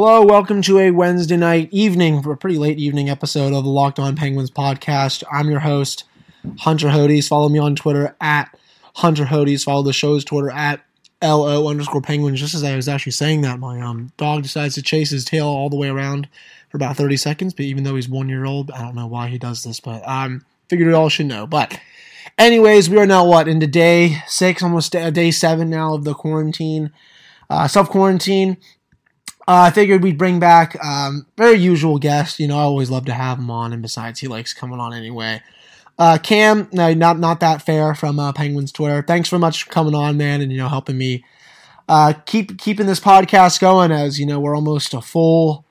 Hello, welcome to a Wednesday night evening, a pretty late evening episode of the Locked On Penguins podcast. I'm your host, Hunter Hodes. Follow me on Twitter at Hunter Hodes. Follow the show's Twitter at LO underscore Penguins. Just as I was actually saying that, my um, dog decides to chase his tail all the way around for about 30 seconds. But even though he's one year old, I don't know why he does this, but um, figured it all should know. But, anyways, we are now what into day six, almost day seven now of the quarantine, uh, self quarantine. Uh, I figured we'd bring back um, very usual guest. You know, I always love to have him on, and besides, he likes coming on anyway. Uh, Cam, no, not not that fair from uh, Penguins Twitter. Thanks very much for coming on, man, and you know helping me uh, keep keeping this podcast going. As you know, we're almost a full.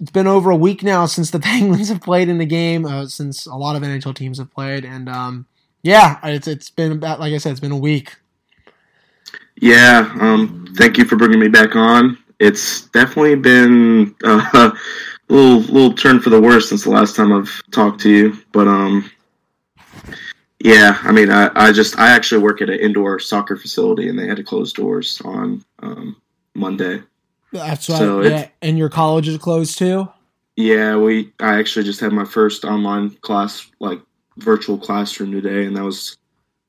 It's been over a week now since the Penguins have played in the game. Uh, since a lot of NHL teams have played, and um, yeah, it's it's been about like I said, it's been a week. Yeah, um, thank you for bringing me back on it's definitely been uh, a little little turn for the worse since the last time I've talked to you. But um, yeah, I mean, I, I just I actually work at an indoor soccer facility, and they had to close doors on um, Monday. That's right. So yeah, and your college is closed too. Yeah, we. I actually just had my first online class, like virtual classroom today, and that was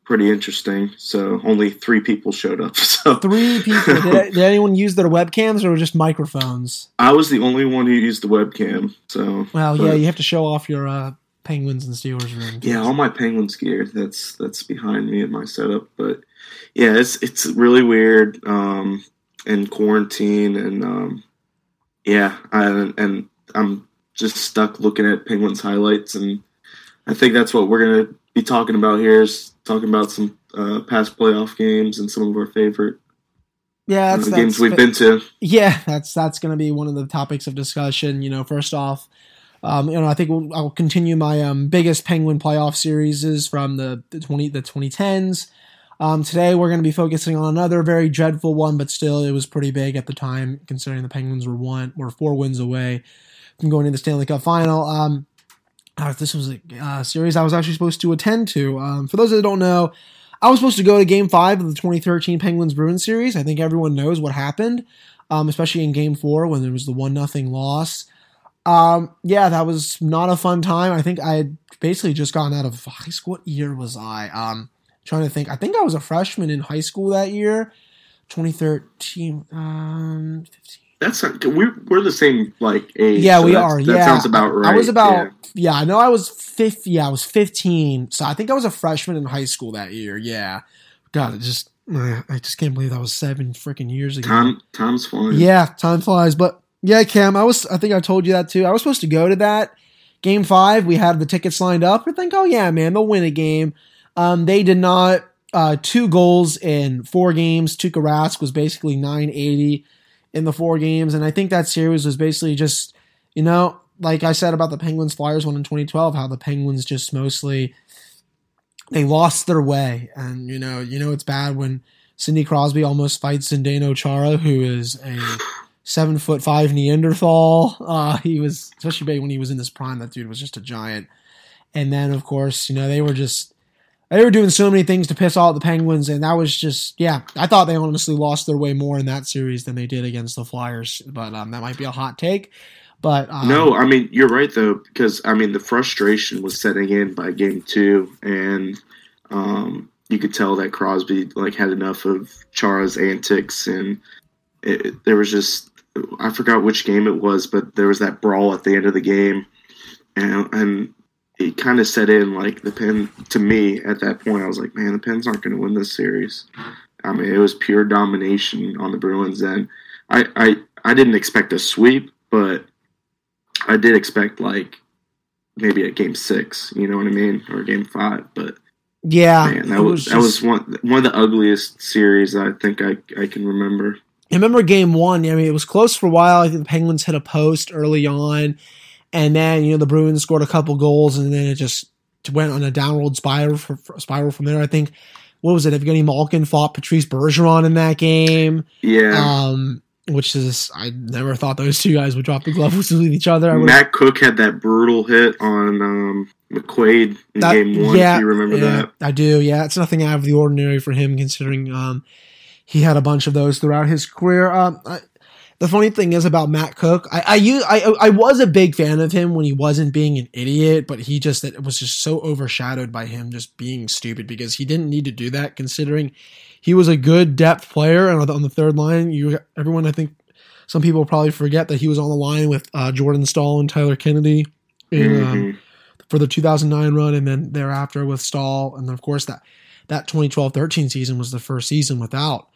pretty interesting. So only three people showed up. So three people. Did, did, anyone use their webcams or just microphones? I was the only one who used the webcam. So well, but, yeah, you have to show off your uh, Penguins and Steelers room. Yeah, all my Penguins gear. That's that's behind me in my setup. But yeah, it's it's really weird. Um, in quarantine and um, yeah, I, and I'm just stuck looking at Penguins highlights and I think that's what we're gonna be talking about here is talking about some uh, past playoff games and some of our favorite yeah uh, games we've been to. Yeah, that's that's going to be one of the topics of discussion. You know, first off, um, you know, I think we'll, I'll continue my um, biggest Penguin playoff series is from the, the twenty the twenty tens. Um, today we're going to be focusing on another very dreadful one, but still it was pretty big at the time, considering the Penguins were one were four wins away from going to the Stanley Cup final. Um, uh, this was a uh, series I was actually supposed to attend to. Um, for those that don't know, I was supposed to go to Game Five of the 2013 Penguins Bruins series. I think everyone knows what happened, um, especially in Game Four when there was the one nothing loss. Um, yeah, that was not a fun time. I think I had basically just gotten out of high school. What year was I? Um, trying to think. I think I was a freshman in high school that year, 2013. Um, 15 that's not, we're we're the same like age. Yeah, so we are. That yeah, sounds about right. I was about yeah. yeah. I know I was fifth. Yeah, I was fifteen. So I think I was a freshman in high school that year. Yeah, God, it just I just can't believe that was seven freaking years ago. Time time's flying. Yeah, time flies. But yeah, Cam, I was. I think I told you that too. I was supposed to go to that game five. We had the tickets lined up. We think, oh yeah, man, they'll win a game. Um, they did not. Uh, two goals in four games. Tuukka Rask was basically nine eighty in the four games. And I think that series was basically just, you know, like I said about the Penguins Flyers one in 2012, how the Penguins just mostly they lost their way. And you know, you know it's bad when Sidney Crosby almost fights Zdeno Chara, who is a seven foot five Neanderthal. Uh, he was especially when he was in this prime, that dude was just a giant. And then of course, you know, they were just they were doing so many things to piss off the Penguins, and that was just yeah. I thought they honestly lost their way more in that series than they did against the Flyers, but um, that might be a hot take. But um, no, I mean you're right though because I mean the frustration was setting in by game two, and um, you could tell that Crosby like had enough of Chara's antics, and it, there was just I forgot which game it was, but there was that brawl at the end of the game, and, and it kind of set in like the pen to me at that point. I was like, man, the Pens aren't going to win this series. I mean, it was pure domination on the Bruins, and I I I didn't expect a sweep, but I did expect like maybe a game six. You know what I mean, or game five, but. Yeah, man, that was, was just, that was one one of the ugliest series I think I I can remember. I remember game one. I mean, it was close for a while. I think the Penguins hit a post early on, and then you know the Bruins scored a couple goals, and then it just went on a downward spiral for, for spiral from there. I think what was it? Evgeny Malkin fought Patrice Bergeron in that game. Yeah. Um, which is I never thought those two guys would drop the gloves with each other. Matt Cooke had that brutal hit on um, McQuaid in that, game one. Yeah, if you remember yeah, that, I do. Yeah, it's nothing out of the ordinary for him, considering um, he had a bunch of those throughout his career. Um, I, the funny thing is about Matt Cooke, I I, use, I I was a big fan of him when he wasn't being an idiot, but he just it was just so overshadowed by him just being stupid because he didn't need to do that considering he was a good depth player and on the third line, you everyone I think some people probably forget that he was on the line with uh, Jordan Staal and Tyler Kennedy in, Mhm. um, for the 2009 run, and then thereafter with Staal, and then of course that that 2012-13 season was the first season without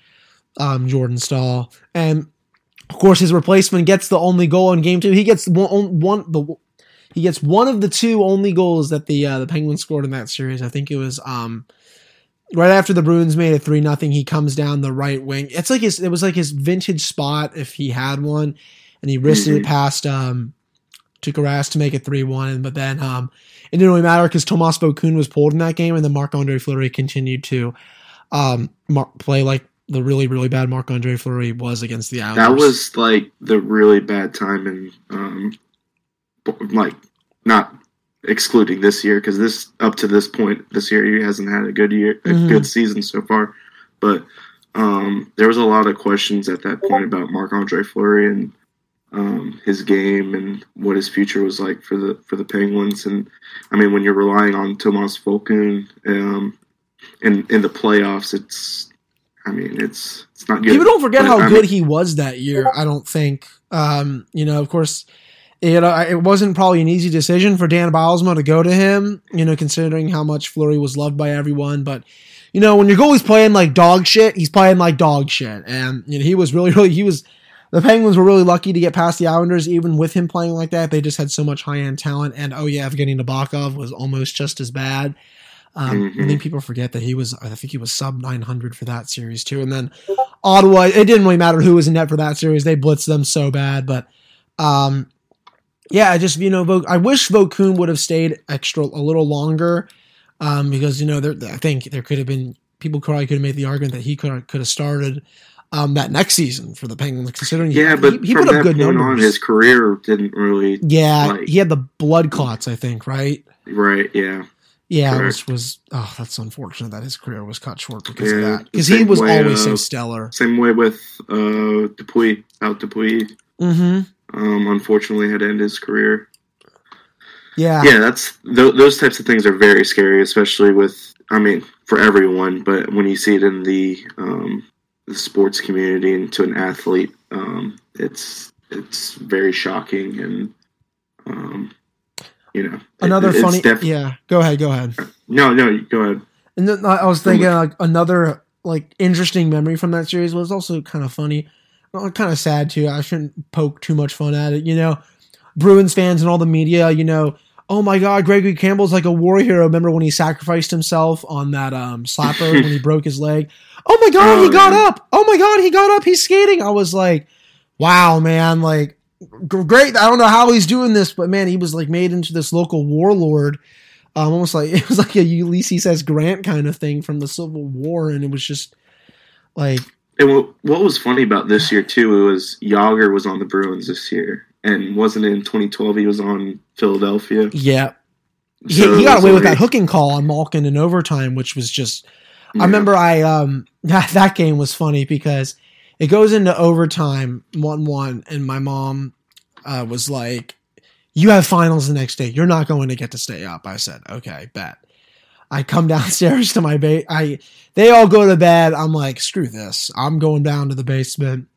um, Jordan Staal, and of course his replacement gets the only goal in Game Two. He gets one, one the he gets one of the two only goals that the uh, the Penguins scored in that series. I think it was um, right after the Bruins made it three nothing. He comes down the right wing. It's like his it was like his vintage spot if he had one, and he wristed it Mhm. past um, Tuukka Rask to make it three one. But then um, it didn't really matter because Tomas Vokoun was pulled in that game, and then Marc Andre Fleury continued to um, play like the really really bad Marc Andre Fleury was against the Islanders. That was like the really bad time, and um, like not excluding this year because this up to this point this year he hasn't had a good year, a Mhm. good season so far. But um, there was a lot of questions at that point about Marc Andre Fleury and um, his game and what his future was like for the for the Penguins. And I mean, when you're relying on Tomas Vokoun um, in in the playoffs, it's I mean, it's it's not good. People don't forget But, how I good mean- he was that year. I don't think. Um, you know, of course, it uh, it wasn't probably an easy decision for Dan Bylsma to go to him. You know, considering how much Fleury was loved by everyone, but. You know, when your goalie's playing like dog shit, he's playing like dog shit, and you know he was really, really, he was. The Penguins were really lucky to get past the Islanders, even with him playing like that. They just had so much high end talent, and oh yeah, Evgeny Nabokov was almost just as bad. Um, I Mhm. think people forget that he was. I think he was sub 900 for that series too, and then Ottawa. It didn't really matter who was in net for that series. They blitzed them so bad, but um, yeah, I just you know, Vo- I wish Vokoun would have stayed extra a little longer, um, because you know, there, I think there could have been people probably could have made the argument that he could could have started um that next season for the Penguins, considering he- Yeah, but he, he put up good numbers. on, his career didn't really yeah, like- he had the blood clots, I think, right? right. Yeah, Yeah, Correct. which was oh, that's unfortunate that his career was cut short because of that. Because he was way, always so uh, stellar. same way with uh, Dupuis. Out Dupuis, Mm-hmm. um, unfortunately, had to end his career. Yeah. Yeah, that's th- those types of things are very scary, especially with. I mean, for everyone, but when you see it in the um, the sports community and to an athlete, um, it's it's very shocking and. Um, you know, Another it's funny. def- yeah. Go ahead. Go ahead. No, no, go ahead. And then I was thinking like another like interesting memory from that series was also kind of funny, well, kind of sad too. I shouldn't poke too much fun at it. You know, Bruins fans and all the media. You know, oh my God, Gregory Campbell's like a war hero. Remember when he sacrificed himself on that um, slapper when he broke his leg? Oh my God, Oh, he got up. Oh my God, he got up. He's skating. I was like, wow, man, like. Great. I don't know how he's doing this, but man, he was like made into this local warlord um, almost like it was like a Ulysses S. Grant kind of thing from the Civil War, and it was just like And what, what was funny about this year too it was Jagr was on the Bruins this year, and wasn't it in 2012 he was on Philadelphia. yeah, he, So he it got away with that hooking call on Malkin in overtime, which was just Yeah. I remember I um that, that game was funny because it goes into overtime one one, and my mom uh, was like, "You have finals the next day. You're not going to get to stay up." I said, "Okay, bet." I come downstairs to my base. I they all go to bed. I'm like, screw this. I'm going down to the basement.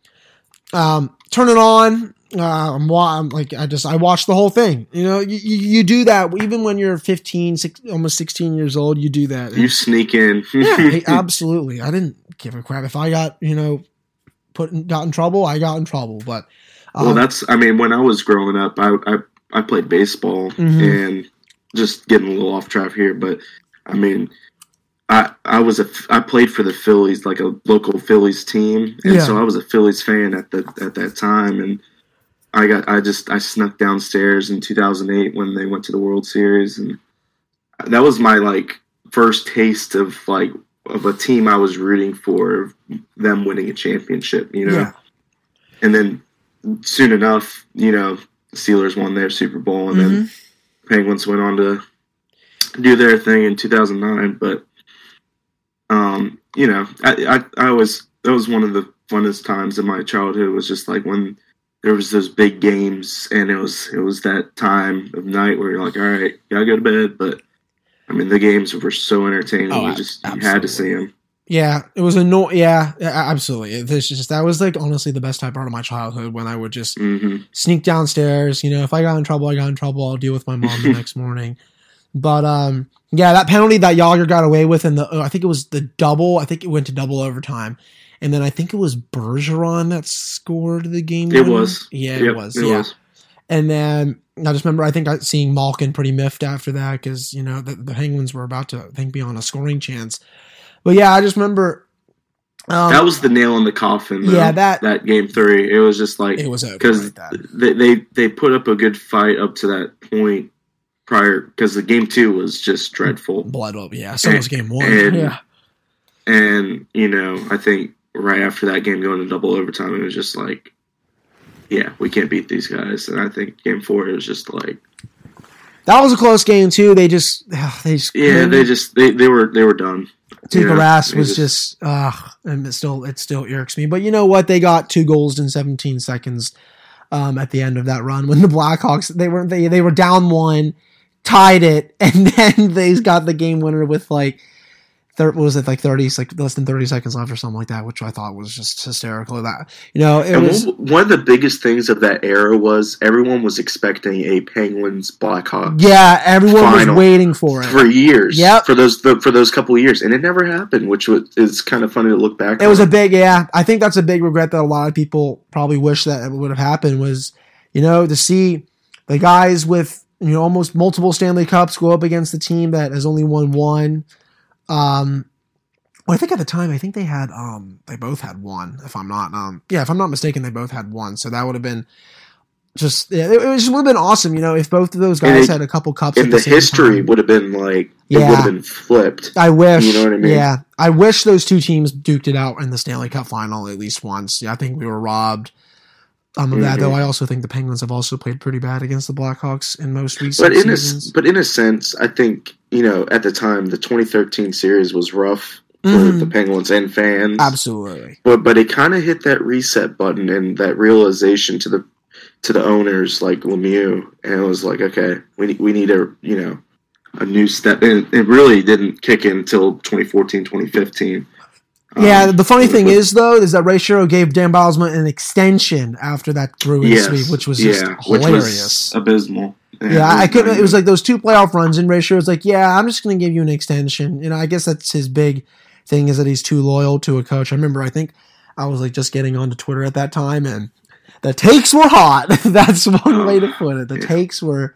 Um, turn it on. Uh, I'm, wa- I'm like, I just I watched the whole thing. You know, you, you, you do that even when you're 15, six, almost 16 years old. You do that. You sneak in. yeah, absolutely. I didn't give a crap if I got you know put in, got in trouble. I got in trouble, but um, well, that's. I mean, when I was growing up, I I, I played baseball, Mhm. and just getting a little off track here, but I mean. I, I was a I played for the Phillies like a local Phillies team and Yeah. so I was a Phillies fan at the at that time and I got I just I snuck downstairs in 2008 when they went to the World Series and that was my like first taste of like of a team I was rooting for them winning a championship you know yeah, and then soon enough you know Steelers won their Super Bowl and then Mhm. Penguins went on to do their thing in 2009 but um you know I I, I was that was one of the funnest times of my childhood was just like when there was those big games and it was it was that time of night where you're like, all right, gotta go to bed. But I mean, the games were so entertaining. Oh, you just you had to see them. Yeah, it was a no. Yeah, absolutely. This just that was like honestly the best type part of my childhood when I would just hmm sneak downstairs. You know, if I got in trouble, I got in trouble. I'll deal with my mom the next morning. But um, yeah, that penalty that Jagr got away with in the uh, I think it was the double. I think it went to double overtime, and then I think it was Bergeron that scored the game. It winner. was. Yeah, Yep, it was. yeah, was. And then I just remember I think I seeing Malkin pretty miffed after that because you know the, the Penguins were about to I think be on a scoring chance. But yeah, I just remember. Um, that was the nail in the coffin. Though, yeah that that game three. It was just like it was because like they, they they put up a good fight up to that point prior because the game two was just dreadful Blood up, yeah. So was game one. and- yeah, and you know i think right after that game going to double overtime it was just like yeah we can't beat these guys and i think game four it was just like that was a close game too. They just they just yeah couldn't. they just they, they were they were done Tuukka know, Rask was just, uh, and it still it still irks me. But you know what? They got two goals in 17 seconds um, at the end of that run when the Blackhawks they were they they were down one, tied it, and then they got the game winner with like. What was it like thirty like less than thirty seconds left or something like that, which I thought was just hysterical. That you know it and was one, of the biggest things of that era was everyone was expecting a penguins blackhawks yeah everyone was waiting for it. for years Yep. for those for those couple of years and it never happened which was is kind of funny to look back It was a big, yeah. I think that's a big regret that a lot of people probably wish that it would have happened was, you know, to see the guys with you know almost multiple Stanley Cups go up against the team that has only won one. Um, well, I think at the time, I think they had um they both had one. If I'm not um yeah, if I'm not mistaken, they both had one. So that would have been just yeah, it, it just would have been awesome, you know, if both of those guys it- had a couple cups. and at the history time. would have been like it would have been flipped I wish. You know what I mean? Yeah, I wish those two teams duked it out in the Stanley Cup final at least once. Yeah, I think we were robbed um, of that. Mhm. Though I also think the Penguins have also played pretty bad against the Blackhawks in most recent but in a but in a sense i think you know at the time the 2013 series was rough for Mhm. the penguins and fans Absolutely. but but it kind of hit that reset button and that realization to the to the owners like lemieux and it was like okay we we need a you know a new step and it really didn't kick in until 2014 2015 Yeah, Um, the funny thing is though is that Ray Shero gave Dan Bylsma an extension after that Bruins yes, sweep, which was just yeah, which hilarious. was abysmal yeah, I couldn't. It was like those two playoff runs, and Ray Shero was like, "Yeah, I'm just going to give you an extension." You know, I guess that's his big thing is that he's too loyal to a coach. I remember, I think I was like just getting onto Twitter at that time, and the takes were hot. that's one way to put it. The Yeah. takes were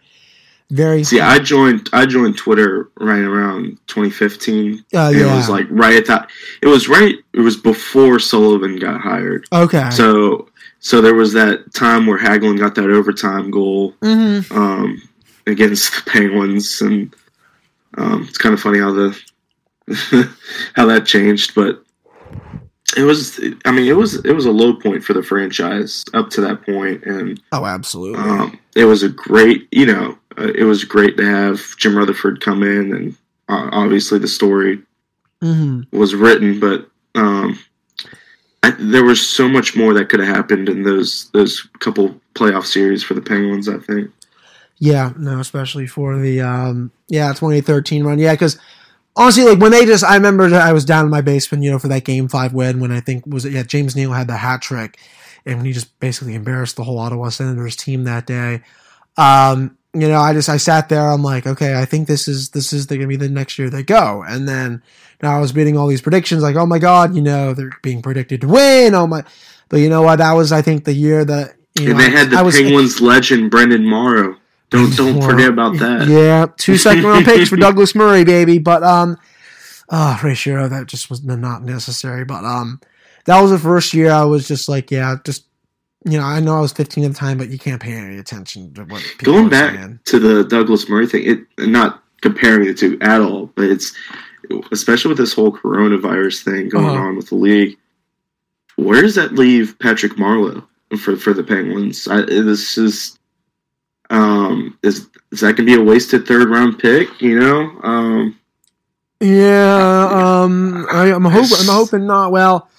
very. See, I joined I joined Twitter right around 2015. uh, yeah. It was like right at that. It was right. It was before Sullivan got hired. okay. So so there was that time where Hagelin got that overtime goal hmm um, against the Penguins, and um, it's kind of funny how the how that changed, but. It was, I mean, it was it was a low point for the franchise up to that point, and Oh, absolutely. um, it was a great, you know, uh, it was great to have Jim Rutherford come in, and uh, obviously the story hmm was written, but um, I, there was so much more that could have happened in those those couple playoff series for the Penguins. I think. Yeah, no, especially for the um yeah, 2013 run. Yeah, cuz honestly like when they just I remember I was down in my basement, you know, for that game 5 win when I think was it yeah, James Neal had the hat trick and when he just basically embarrassed the whole Ottawa Senators team that day. Um you know, I just I sat there. I'm like, okay, I think this is this is going to be the next year they go. And then now I was reading all these predictions, like, oh my god, you know, they're being predicted to win. Oh my, but you know what? That was I think the year that you and know, they had the I was, Penguins legend Brenden Morrow. Don't don't forget about that. Yeah, two second round picks for Douglas Murray, baby. But um, ah, ratio that just was not necessary. But um, that was the first year I was just like, yeah, just you know, I know I was 15 at the time, but you can't pay any attention to what people Going back saying. to the Douglas Murray thing, it not comparing the two at all, but it's especially with this whole coronavirus thing going Uh-huh. on with the league. Where does that leave Patrick Marleau for for the Penguins? I, this is um is is that gonna be a wasted third round pick? You know, um, Yeah, um, I, I'm hoping. I'm hoping not. Well,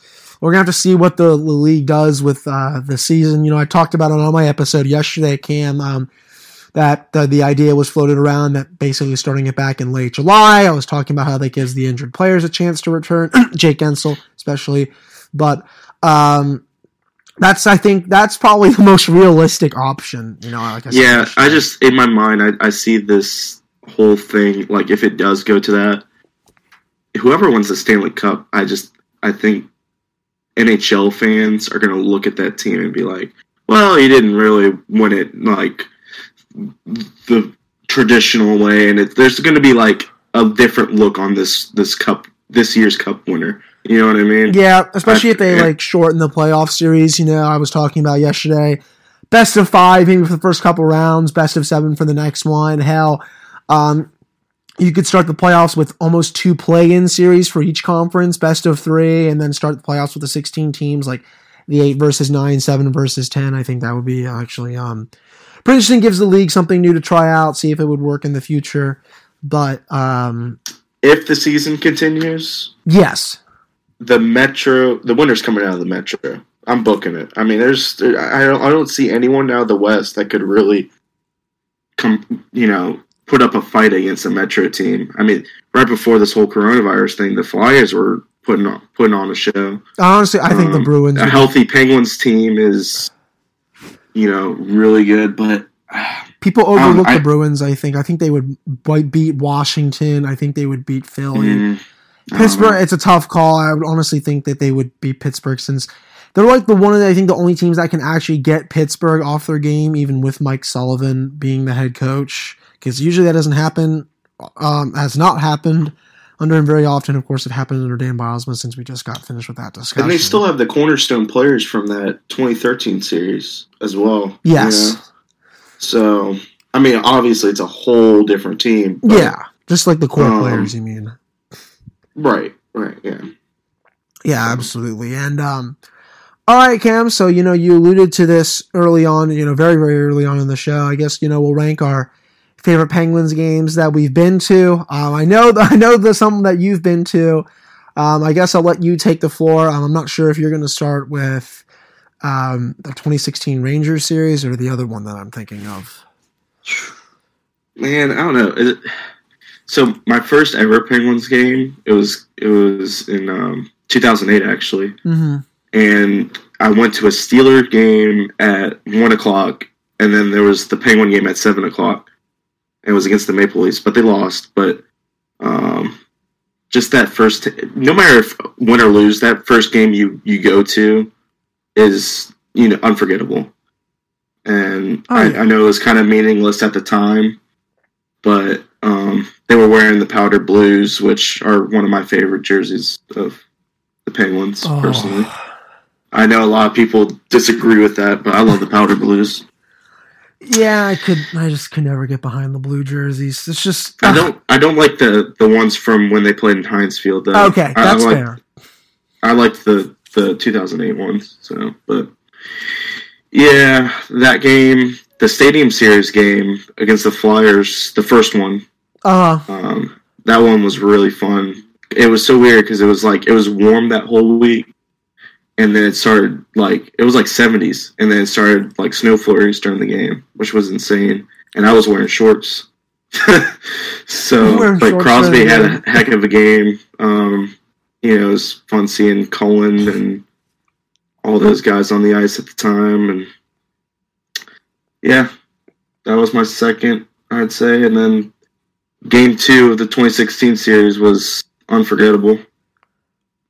we're gonna have to see what the, the league does with uh, the season. You know, I talked about it on my episode yesterday, Cam. Um, that uh, the idea was floated around that basically starting it back in late July. I was talking about how that gives the injured players a chance to return, Jake Guentzel especially, but um, that's I think that's probably the most realistic option. You know, like I said, Yeah, I just in my mind I, I see this whole thing like if it does go to that, whoever wins the Stanley Cup, I just I think NHL fans are gonna look at that team and be like, well, he didn't really win it like the traditional way, and it, there's gonna be like a different look on this this cup this year's cup winner. You know what I mean? Yeah, especially I- if they yeah. like shorten the playoff series. You know, I was talking about yesterday. Best of five, maybe for the first couple rounds. Best of seven for the next one. Hell, um, you could start the playoffs with almost two play-in series for each conference. Best of three, and then start the playoffs with the sixteen teams, like the eight versus nine, seven versus ten. I think that would be actually um, pretty interesting. Gives the league something new to try out, see if it would work in the future. But um, If the season continues, yes, the Metro, the winner's coming out of the Metro. I'm booking it. I mean, there's, there, I don't, I don't see anyone out of the West that could really come, you know, put up a fight against a Metro team. I mean, right before this whole coronavirus thing, the Flyers were putting on, putting on a show. honestly, I think the Um, Bruins. A healthy Penguins team is, you know, really good, but People overlook Um, I- the Bruins. I think. I think they would beat Washington. I think they would beat Philly. mm, I know. Pittsburgh. It's a tough call. I would honestly think that they would beat Pittsburgh since they're like the one of the, I think the only teams that can actually get Pittsburgh off their game, even with Mike Sullivan being the head coach. Because usually that doesn't happen. Um, has not happened under him very often. Of course, it happened under Dan Bylsma since we just got finished with that discussion. And they still have the cornerstone players from that 2013 series as well. yes, you know? So, I mean, obviously, it's a whole different team. but- yeah, just like the core Um, players. You mean? Right. Right. Yeah. Yeah, absolutely. And um all right, Cam, so you know you alluded to this early on, you know, very very early on in the show. I guess you know we'll rank our favorite Penguins games that we've been to. Um, I know I know there's some that you've been to. Um, I guess I'll let you take the floor. Um, I'm not sure if you're going to start with um, the 2016 Rangers series or the other one that I'm thinking of. Man, I don't know. Is it, so my first ever Penguins game, it was it was in um, 2008 actually, Mm-hmm. and I went to a Steeler game at one o'clock, and then there was the Penguin game at seven o'clock. It was against the Maple Leafs, but they lost. But um, just that first, no matter if win or lose, that first game you you go to is you know unforgettable. And Oh, I. I know it was kind of meaningless at the time, but um, they were wearing the powder blues, which are one of my favorite jerseys of the Penguins. Oh. Personally, I know a lot of people disagree with that, but I love the powder blues. Yeah, I could. I just could never get behind the blue jerseys. It's just I don't. I don't like the the ones from when they played in Heinz Field. Though. Okay, I, that's I like, fair. I liked the the 2008 ones. So, but yeah, that game, the Stadium Series game against the Flyers, the first one, Uh, um, that one was really fun. It was so weird because it was like it was warm that whole week, and then it started like it was like 70s, and then it started like snow flurries during the game, which was insane. And I was wearing shorts, so Wearing but shorts Crosby had a heck of a game. Um, you know, it was fun seeing Cullen and all those guys on the ice at the time, and yeah, that was my second, I'd say, and then game two of the 2016 series was unforgettable.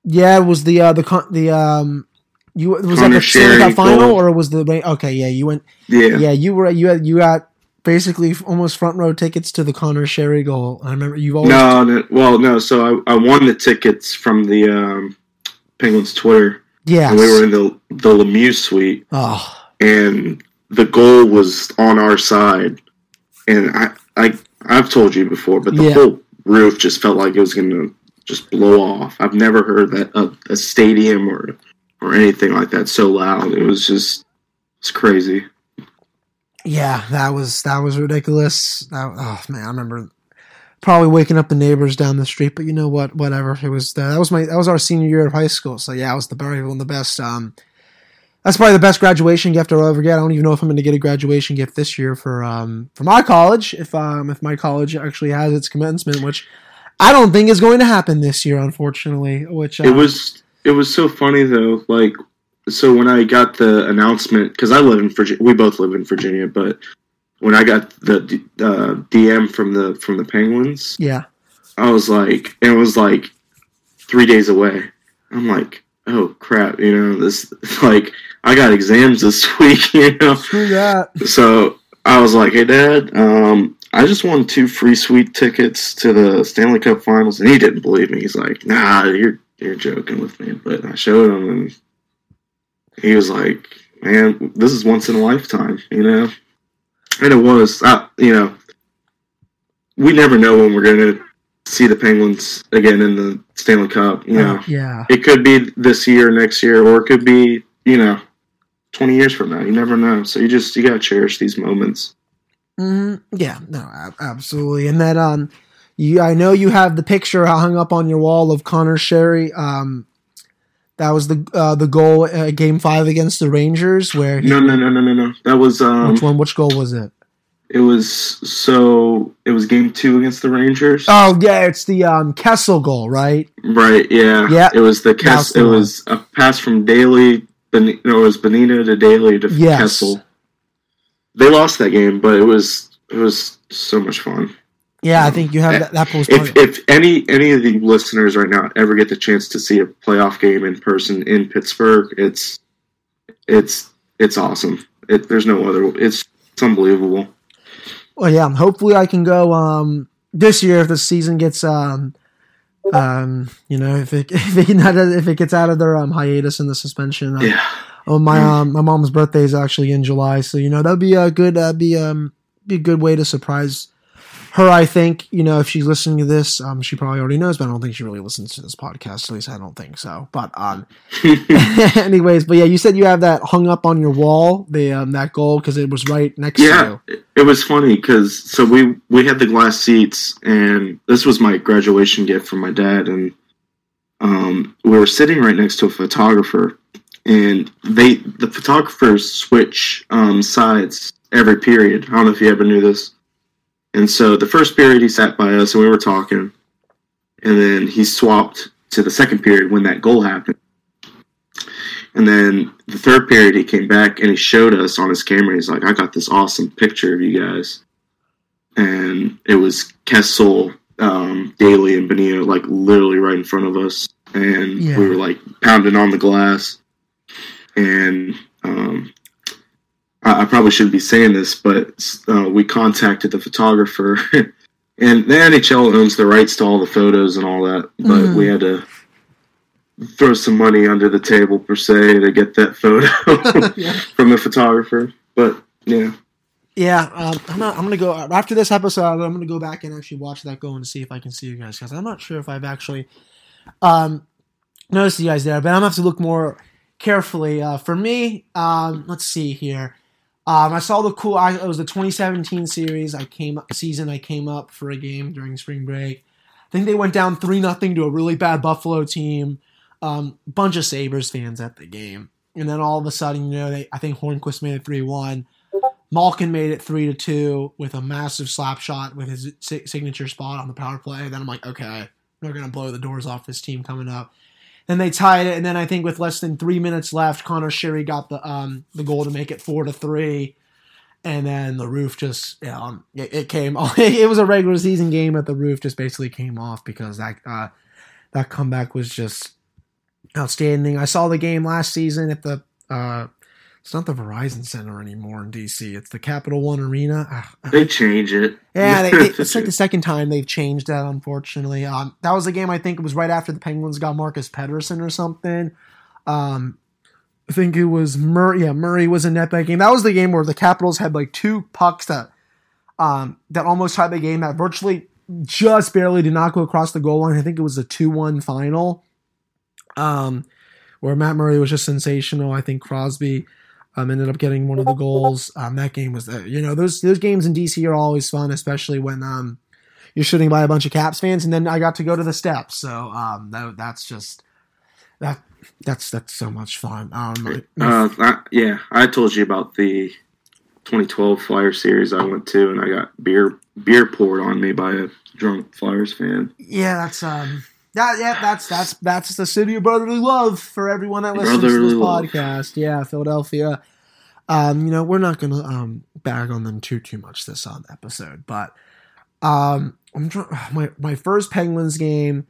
yeah, it was the uh, the con- the um, you was that Connor the Stanley Cup final goal. or was the okay? Yeah, you went. Yeah, Yeah, you were you had you got basically almost front row tickets to the Conor Sheary goal. I remember you've always no, no, well, no. So I, I won the tickets from the um, Penguins Twitter, Yeah, we were in the the Lemieux suite, oh and the goal was on our side, and I, I, I've told you before, but the Yeah. whole roof just felt like it was going to just blow off. I've never heard that a, a stadium or or anything like that so loud. It was just it's crazy. yeah, that was that was ridiculous. That, oh man, I remember probably waking up the neighbors down the street. But you know what? Whatever. It was the, that was my that was our senior year of high school. So yeah, it was the probably one of the best. Um, that's probably the best graduation gift I'll ever get. I don't even know if I'm going to get a graduation gift this year for um for my college. If um if my college actually has its commencement, which I don't think is going to happen this year, unfortunately. Which uh, It was it was so funny though. Like so when I got the announcement because I live in Virginia, we both live in Virginia, but when I got the uh, DM from the from the Penguins, yeah. I was like, it was like three days away. I'm like, oh crap, you know this like I got exams this week, you know. Screw that. So I was like, hey dad, um, I just won two free sweet tickets to the Stanley Cup Finals, and he didn't believe me. He's like, nah, you're you're joking with me. But I showed him, and he was like, man, this is once in a lifetime, you know. And it was, I, you know, we never know when we're gonna see the Penguins again in the Stanley Cup. You know, yeah. it could be this year, next year, or it could be, you know, twenty years from now. You never know. So you just you gotta cherish these moments. hmm Yeah, no, absolutely. And then, um, you, I know you have the picture hung up on your wall of Conor Sheary. Um, that was the uh, the goal uh, game five against the Rangers. Where he, No, no, no, no, no, no. That was um, which one? Which goal was it? it was so it was game two against the Rangers. Oh yeah, it's the um, Kessel goal, right? Right, yeah. Yeah. It was the That's Kess it was a pass from Daly ben, no, it was Bonino to Daly to Yes. Kessel. They lost that game, but it was it was so much fun. Yeah, I think you have that. That post. If if any any of the listeners right now ever get the chance to see a playoff game in person in Pittsburgh, it's it's it's awesome. It, there's no other. It's it's unbelievable. Well, yeah. Hopefully, I can go um, this year if the season gets um, um, you know, if it if it, if it gets out of their um, hiatus and the suspension. Uh, Yeah, Oh, my um, my mom's birthday is actually in July, so you know that'd be a good that'd be um be a good way to surprise her. I think you know if she's listening to this, um, she probably already knows, but I don't think she really listens to this podcast. At least I don't think so. But um, anyways, but yeah, you said you have that hung up on your wall, the um that goal because it was right next to yeah. you. It, it was funny because so we we had the glass seats, and this was my graduation gift from my dad, and um, we were sitting right next to a photographer, and they the photographers switch um, sides every period. I don't know if you ever knew this. And so the first period he sat by us and we were talking, and then he swapped to the second period when that goal happened. And then the third period he came back and he showed us on his camera. He's like, "I got this awesome picture of you guys," and it was Kessel, um, Daly, and Bonino like literally right in front of us, and Yeah. we were like pounding on the glass, and um, I, I probably shouldn't be saying this, but uh, we contacted the photographer, and the NHL owns the rights to all the photos and all that, but Mhm. we had to throw some money under the table per se to get that photo yeah. from the photographer. But yeah, Yeah, um, I'm, not, I'm gonna go after this episode. I'm gonna go back and actually watch that go and see if I can see you guys because I'm not sure if I've actually um, noticed you guys there, but I'm gonna have to look more carefully. Uh, for me, um, let's see here. Um, I saw the cool. I, it was the 2017 series. I came season. I came up for a game during spring break. I think they went down three nothing to a really bad Buffalo team. Um, bunch of Sabres fans at the game, and then all of a sudden, you know, they I think Hornqvist made it three one. Malkin made it three to two with a massive slap shot with his si- signature spot on the power play. Then I'm like, okay, they're gonna blow the doors off this team coming up. Then they tied it, and then I think with less than three minutes left, Conor Sheary got the um the goal to make it four to three. And then the roof just, yeah, um, it, it came. It was a regular season game, but the roof just basically came off because that uh, that comeback was just outstanding. I saw the game last season at the uh, it's not the Verizon Center anymore in DC. It's the Capital One Arena. Ah, they change it. yeah, they, they, it's like the second time they've changed that. Unfortunately, um, that was the game. I think it was right after the Penguins got Marcus Pettersson or something. Um, I think it was Murray. Yeah, Murray was in that game. That was the game where the Capitals had like two pucks that um, that almost tied the game. That virtually just barely did not go across the goal line. I think it was a two-one final. Um, where Matt Murray was just sensational. I think Crosby um, ended up getting one of the goals. Um, that game was, uh, you know, those those games in DC are always fun, especially when um, you're shooting by a bunch of Caps fans, and then I got to go to the steps. So um, that, that's just that that's that's so much fun. Um, uh, I, yeah, I told you about the 2012 Flyer series I went to, and I got beer beer poured on me by a drunk Flyers fan. Yeah, that's um. That, yeah, that's that's that's the city of brotherly love for everyone that listens brotherly to this love. podcast. Yeah, Philadelphia. Um, you know, we're not gonna um bag on them too too much this on uh, episode, but um, I'm trying. My my first Penguins game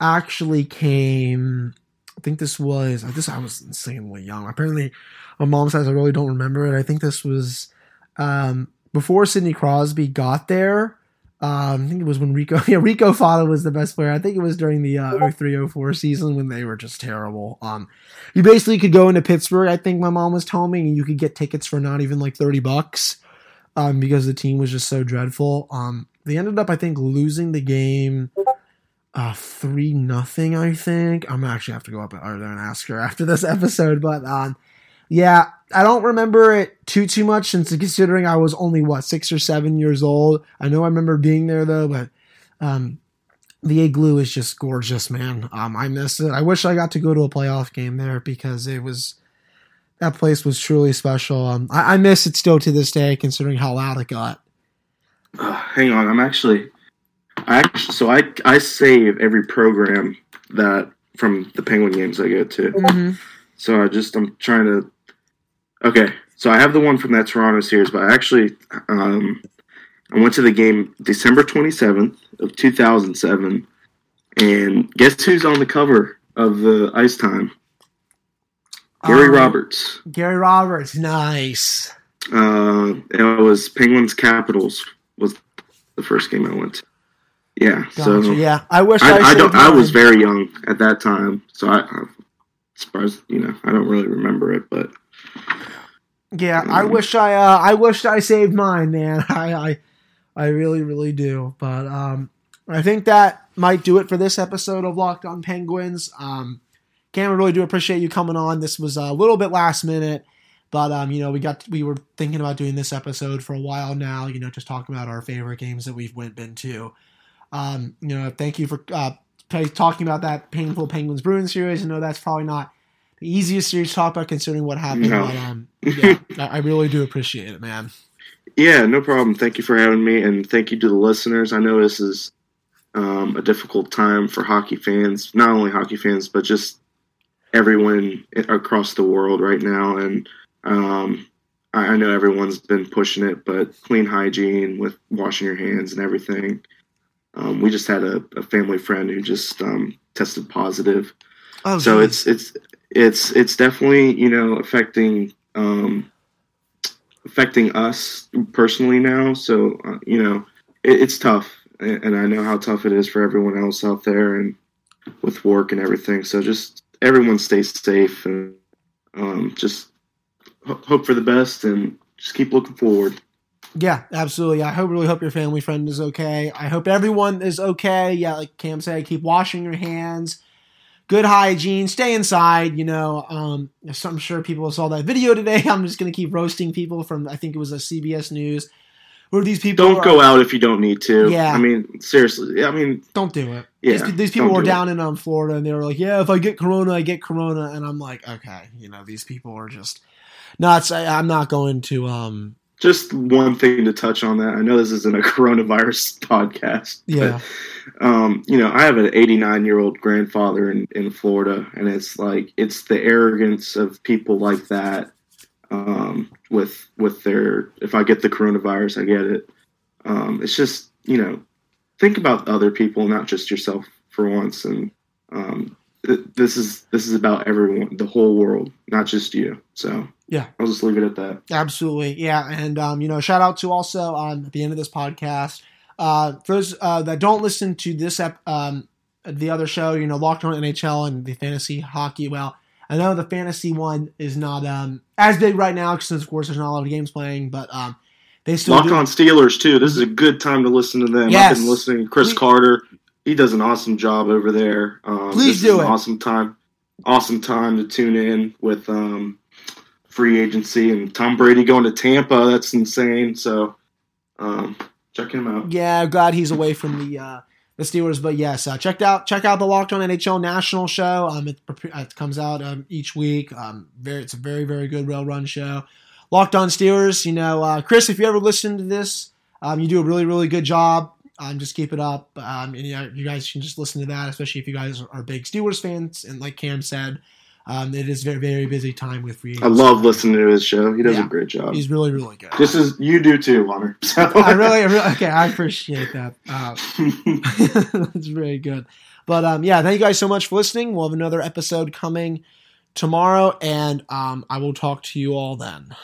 actually came. I think this was. I This I was insanely young. Apparently, my mom says I really don't remember it. I think this was um before Sidney Crosby got there. Um, I think it was when Rico, yeah, Rico Fata was the best player. I think it was during the uh, 03 04 season when they were just terrible. Um, you basically could go into Pittsburgh, I think my mom was telling me, and you could get tickets for not even like 30 bucks um, because the team was just so dreadful. Um, they ended up, I think, losing the game uh, 3 nothing. I think. I'm actually have to go up there and ask her after this episode, but um, yeah, I don't remember it too too much since considering I was only what six or seven years old. I know I remember being there though, but um, the igloo is just gorgeous, man. Um, I miss it. I wish I got to go to a playoff game there because it was that place was truly special. Um, I, I miss it still to this day, considering how loud it got. Uh, hang on, I'm actually, I actually, so I I save every program that from the Penguin games I go to. Mm-hmm. So I just I'm trying to Okay, so I have the one from that Toronto series, but I actually um, I went to the game December 27th of 2007, and guess who's on the cover of the Ice Time? Gary um, Roberts. Gary Roberts, nice. Uh, it was Penguins Capitals was the first game I went to. Yeah, gotcha. so yeah, I wish I, I, I don't. I was very young at that time, so I, I'm surprised. You know, I don't really remember it, but yeah, I wish I uh, I wish I saved mine, man. I, I I really really do. But um I think that might do it for this episode of Locked On Penguins. Um Cam, I really do appreciate you coming on. This was a little bit last minute, but um, you know, we got we were thinking about doing this episode for a while now. You know, just talking about our favorite games that we've went been to. Um, you know, thank you for uh, talking about that painful Penguins Bruins series. I know that's probably not the easiest series to talk about considering what happened. No. But, um, yeah, I really do appreciate it, man. Yeah, no problem. Thank you for having me, and thank you to the listeners. I know this is um, a difficult time for hockey fans, not only hockey fans, but just everyone across the world right now. And um, I, I know everyone's been pushing it, but clean hygiene with washing your hands and everything. Um, we just had a, a, family friend who just um, tested positive. Oh, so geez. it's it's it's it's definitely you know affecting um, affecting us personally now. So uh, you know it, it's tough, and, and I know how tough it is for everyone else out there, and with work and everything. So just everyone stay safe and um, just ho- hope for the best and just keep looking forward. Yeah, absolutely. I hope really hope your family friend is okay. I hope everyone is okay. Yeah, like Cam said, keep washing your hands good hygiene, stay inside. You know, um, I'm sure people saw that video today. I'm just gonna keep roasting people from I think it was a CBS News. Where these people don't are, go out if you don't need to. Yeah, I mean seriously. I mean, don't do it. Yeah, these, these people were down it. in um, Florida and they were like, "Yeah, if I get corona, I get corona," and I'm like, "Okay, you know, these people are just nuts." I, I'm not going to um just one thing to touch on that. I know this isn't a coronavirus podcast. Yeah. But, um, you know, I have an 89 year old grandfather in, in Florida, and it's like, it's the arrogance of people like that um, with, with their, if I get the coronavirus, I get it. Um, it's just, you know, think about other people, not just yourself for once. And um, th- this is, this is about everyone, the whole world, not just you. So, yeah, I'll just leave it at that. Absolutely, yeah, and um, you know, shout out to also um, at the end of this podcast, uh, for those uh, that don't listen to this ep- um, the other show, you know, Locked On NHL and the fantasy hockey. Well, I know the fantasy one is not um as big right now because of course there's not a lot of games playing, but um, they still Locked do- On Steelers too. This is a good time to listen to them. Yes. I've been listening. To Chris Please. Carter, he does an awesome job over there. Um, Please do it. awesome time. Awesome time to tune in with um, free agency and Tom Brady going to Tampa. That's insane. So um, checking him out. Yeah, glad he's away from the uh, the Steelers. But yes, uh, check out check out the Locked On NHL National Show. Um, it, it comes out um, each week. Um, very it's a very very good well run show. Locked On Steelers. You know, uh, Chris, if you ever listen to this, um, you do a really really good job. Um, just keep it up. Um, and you, know, you guys can just listen to that, especially if you guys are big Steelers fans. And like Cam said, um, it is very very busy time with free. I love listening to his show. He does Yeah. a great job. He's really really good. This is you do too, Hunter. So I really, I really okay. I appreciate that. Uh, That's very good. But um, yeah, thank you guys so much for listening. We'll have another episode coming tomorrow, and um, I will talk to you all then.